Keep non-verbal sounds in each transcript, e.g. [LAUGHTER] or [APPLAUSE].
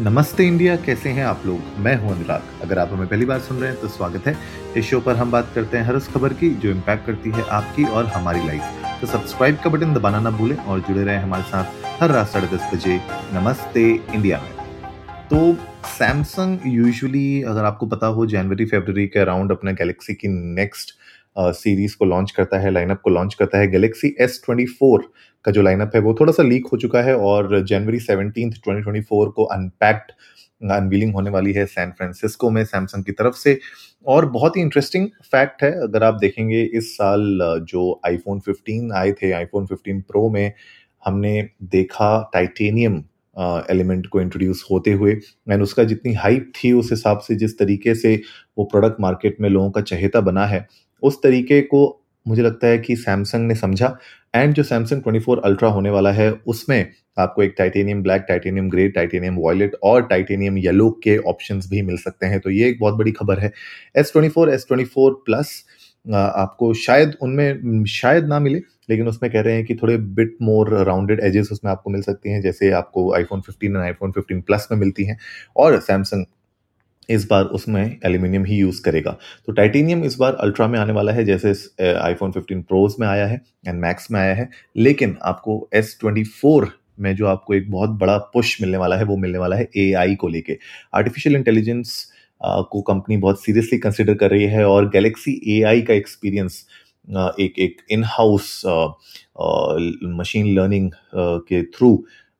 नमस्ते इंडिया, कैसे हैं आप लोग? मैं हूँ अनुराग। अगर आप हमें पहली बार सुन रहे हैं तो स्वागत है। इस शो पर हम बात करते हैं हर उस खबर की जो इम्पैक्ट करती है आपकी और हमारी लाइफ तो सब्सक्राइब का बटन दबाना ना भूलें और जुड़े रहें हमारे साथ हर रात साढ़े दस बजे नमस्ते इंडिया में। तो सैमसंग यूजुअली अगर आपको पता हो जनवरी फरवरी के अराउंड अपना गैलेक्सी की नेक्स्ट सीरीज़ को लॉन्च करता है लाइनअप को लॉन्च करता है गैलेक्सी एस ट्वेंटी फोर का जो लाइनअप है, वो थोड़ा सा लीक हो चुका है और जनवरी सेवनटीन ट्वेंटी ट्वेंटी फोर को अनपैक्ड अनवीलिंग होने वाली है सैन फ्रांसिस्को में सैमसंग की तरफ़ से। और बहुत ही इंटरेस्टिंग फैक्ट है, अगर आप देखेंगे इस साल जो आईफोन 15 आए थे आईफोन 15 प्रो में, हमने देखा टाइटेनियम एलिमेंट को इंट्रोड्यूस होते हुए। एंड उसका जितनी हाइप थी, उस हिसाब से जिस तरीके से वो प्रोडक्ट मार्केट में लोगों का चहेता बना है उस तरीके को मुझे लगता है कि सैमसंग ने समझा। एंड जो सैमसंग 24 अल्ट्रा होने वाला है, उसमें आपको एक titanium black titanium grey titanium violet और टाइटेनियम येलो के ऑप्शन भी मिल सकते हैं। तो ये एक बहुत बड़ी खबर है। S twenty four S twenty four plus आपको शायद उनमें शायद ना मिले, लेकिन उसमें कह रहे हैं कि थोड़े बिट मोर राउंडेड एजेस उसमें आपको मिल सकती हैं, जैसे आपको आईफोन 15 एंड आईफोन 15 प्लस में मिलती हैं। और सैमसंग इस बार उसमें एल्यूमिनियम ही यूज़ करेगा। तो टाइटेनियम इस बार अल्ट्रा में आने वाला है, जैसे आईफोन 15 प्रोज में आया है एंड मैक्स में आया है। लेकिन आपको एस ट्वेंटी फोर में जो आपको एक बहुत बड़ा पुश मिलने वाला है, वो मिलने वाला है एआई को लेके। आर्टिफिशियल इंटेलिजेंस को कंपनी बहुत सीरियसली कंसिडर कर रही है और गैलेक्सी एआई का एक्सपीरियंस एक एक इन हाउस मशीन लर्निंग के through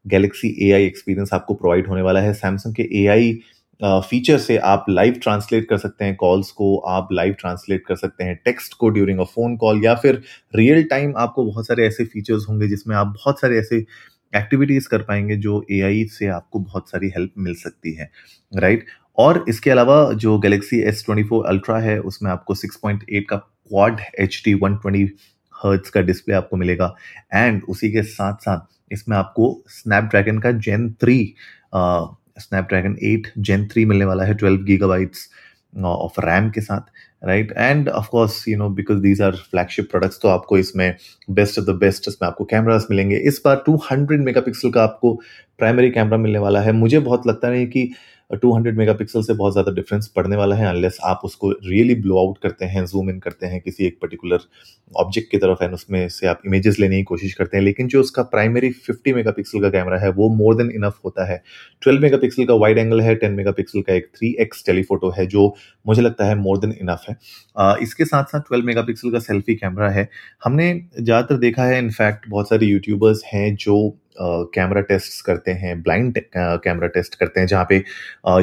Galaxy A I experience आपको प्रोवाइड होने वाला है। सैमसंग के एआई फीचर से आप लाइव ट्रांसलेट कर सकते हैं कॉल्स को, आप लाइव ट्रांसलेट कर सकते हैं टेक्स्ट को ड्यूरिंग अ फ़ोन कॉल या फिर रियल टाइम आपको बहुत सारे ऐसे फीचर्स होंगे जिसमें आप बहुत सारे ऐसे एक्टिविटीज़ कर पाएँगे जो एआई से आपको बहुत सारी हेल्प मिल सकती है राइट right? और इसके अलावा जो Galaxy S twenty four ultra है, उसमें आपको सिक्स पॉइंट एट का quad H D one twenty hertz का डिस्प्ले आपको मिलेगा एंड उसी के साथ साथ इसमें आपको स्नैपड्रैगन का gen three Snapdragon eight gen three मिलने वाला है twelve gigabytes of RAM के साथ right and of course you know because these are flagship products तो आपको इसमें बेस्ट ऑफ़ द बेस्ट इसमें आपको कैमरास मिलेंगे। इस बार टू 200 मेगापिक्सल का आपको प्राइमरी कैमरा मिलने वाला है। मुझे बहुत लगता है कि 200 मेगापिक्सल से बहुत ज़्यादा डिफरेंस पड़ने वाला है अनलेस आप उसको रियली ब्लो आउट करते हैं जूम इन करते हैं किसी एक पर्टिकुलर ऑब्जेक्ट की तरफ़ एंड उसमें से आप इमेजेस लेने की कोशिश करते हैं लेकिन जो उसका प्राइमरी 50 मेगापिक्सल का कैमरा है वो मोर देन इनफ होता है। 12 मेगापिक्सल का वाइड एंगल है 10 मेगापिक्सल का एक 3x टेलीफोटो है जो मुझे लगता है मोर देन इनफ है। आ, इसके साथ साथ ट्वेल्व मेगा का सेल्फी कैमरा है। हमने ज़्यादातर देखा है इनफैक्ट बहुत सारे यूट्यूबर्स हैं जो कैमरा टेस्ट करते हैं ब्लाइंड कैमरा टेस्ट करते हैं, जहाँ पे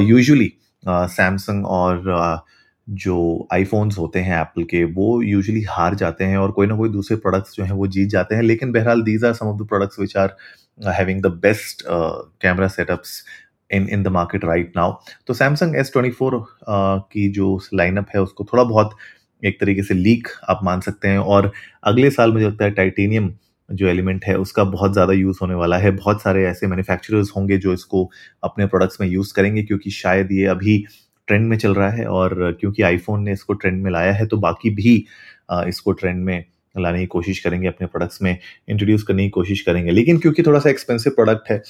यूजुअली सैमसंग और जो आईफोन्स होते हैं एप्पल के, वो यूजुअली हार जाते हैं और कोई ना कोई दूसरे प्रोडक्ट्स जो हैं वो जीत जाते हैं। लेकिन बहरहाल these are some of the products which are having the best camera setups in in the market right now तो सैमसंग एस ट्वेंटी फोर की जो लाइनअप है, उसको थोड़ा बहुत एक तरीके से लीक आप मान सकते हैं और अगले साल मुझे लगता है टाइटेनियम जो एलिमेंट है, उसका बहुत ज़्यादा यूज़ होने वाला है। बहुत सारे ऐसे मैन्युफैक्चरर्स होंगे जो इसको अपने प्रोडक्ट्स में यूज़ करेंगे, क्योंकि शायद ये अभी ट्रेंड में चल रहा है और क्योंकि आईफोन ने इसको ट्रेंड में लाया है तो बाकी भी इसको ट्रेंड में लाने की कोशिश करेंगे, अपने प्रोडक्ट्स में इंट्रोड्यूस करने की कोशिश करेंगे। लेकिन क्योंकि थोड़ा सा एक्सपेंसिव प्रोडक्ट है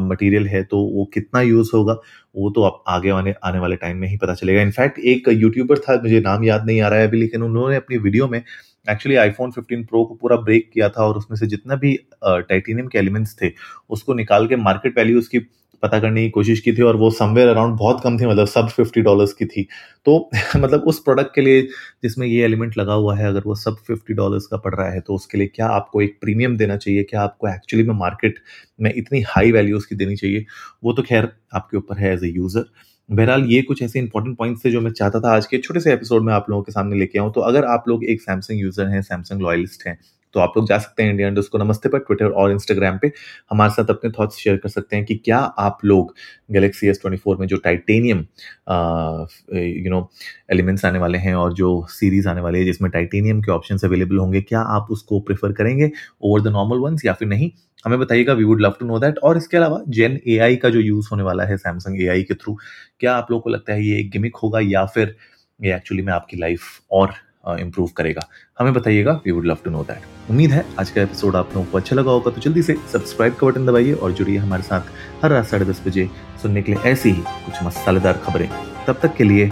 मटेरियल है तो वो कितना यूज़ होगा, वो तो आप आगे आने आने वाले टाइम में ही पता चलेगा। इनफैक्ट एक यूट्यूबर था, मुझे नाम याद नहीं आ रहा है अभी, लेकिन उन्होंने अपनी वीडियो में एक्चुअली आईफोन 15 प्रो को पूरा ब्रेक किया था और उसमें से जितना भी टाइटेनियम के एलिमेंट्स थे, उसको निकाल के मार्केट वैल्यू उसकी पता करने की कोशिश की थी और वो समवेयर अराउंड बहुत कम थी मतलब सब फिफ्टी डॉलर्स की थी। तो [LAUGHS] मतलब उस प्रोडक्ट के लिए जिसमें ये एलिमेंट लगा हुआ है, अगर वो सब फिफ्टी डॉलर्स का पड़ रहा है तो उसके लिए क्या आपको एक प्रीमियम देना चाहिए? क्या आपको एक्चुअली में मार्केट में इतनी हाई वैल्यू उसकी देनी चाहिए? वो तो खैर आपके ऊपर है एज ए यूज़र बहरहाल, ये कुछ ऐसे इंपॉर्टेंट पॉइंट्स थे जो मैं चाहता था आज के छोटे से एपिसोड में आप लोगों के सामने लेके आऊँ। तो अगर आप लोग एक सैमसंग यूज़र हैं सैमसंग लॉयलिस्ट हैं तो आप लोग जा सकते हैं इंडिया को नमस्ते पर ट्विटर और इंस्टाग्राम पे। हमारे साथ अपने थॉट्स शेयर कर सकते हैं कि क्या आप लोग गैलेक्सी एस ट्वेंटी फोर में जो टाइटेनियम यू नो एलिमेंट्स आने वाले हैं और जो सीरीज़ आने वाले हैं, जिसमें टाइटेनियम के ऑप्शन अवेलेबल होंगे, क्या आप उसको प्रेफर करेंगे ओवर द नॉर्मल वंस या फिर नहीं? हमें बताइएगा we would love to know that और इसके अलावा जेन एआई का जो यूज़ होने वाला है सैमसंग एआई के थ्रू क्या आप लोग को लगता है ये एक गिमिक होगा या फिर ये एक्चुअली में आपकी लाइफ और इम्प्रूव करेगा। हमें बताइएगा we would love to know that उम्मीद है, आज का एपिसोड आप लोगों को अच्छा लगा होगा तो जल्दी से सब्सक्राइब का बटन दबाइए और जुड़िए हमारे साथ हर रात साढ़े दस बजे सुनने के लिए ऐसी ही कुछ मसालेदार खबरें। तब तक के लिए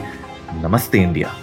नमस्ते इंडिया।